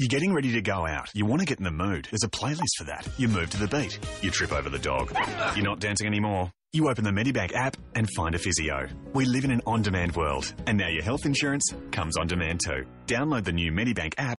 You're getting ready to go out. You want to get in the mood. There's a playlist for that. You move to the beat. You trip over the dog. You're not dancing anymore. You open the Medibank app and find a physio. We live in an on-demand world, and now your health insurance comes on demand too. Download the new Medibank app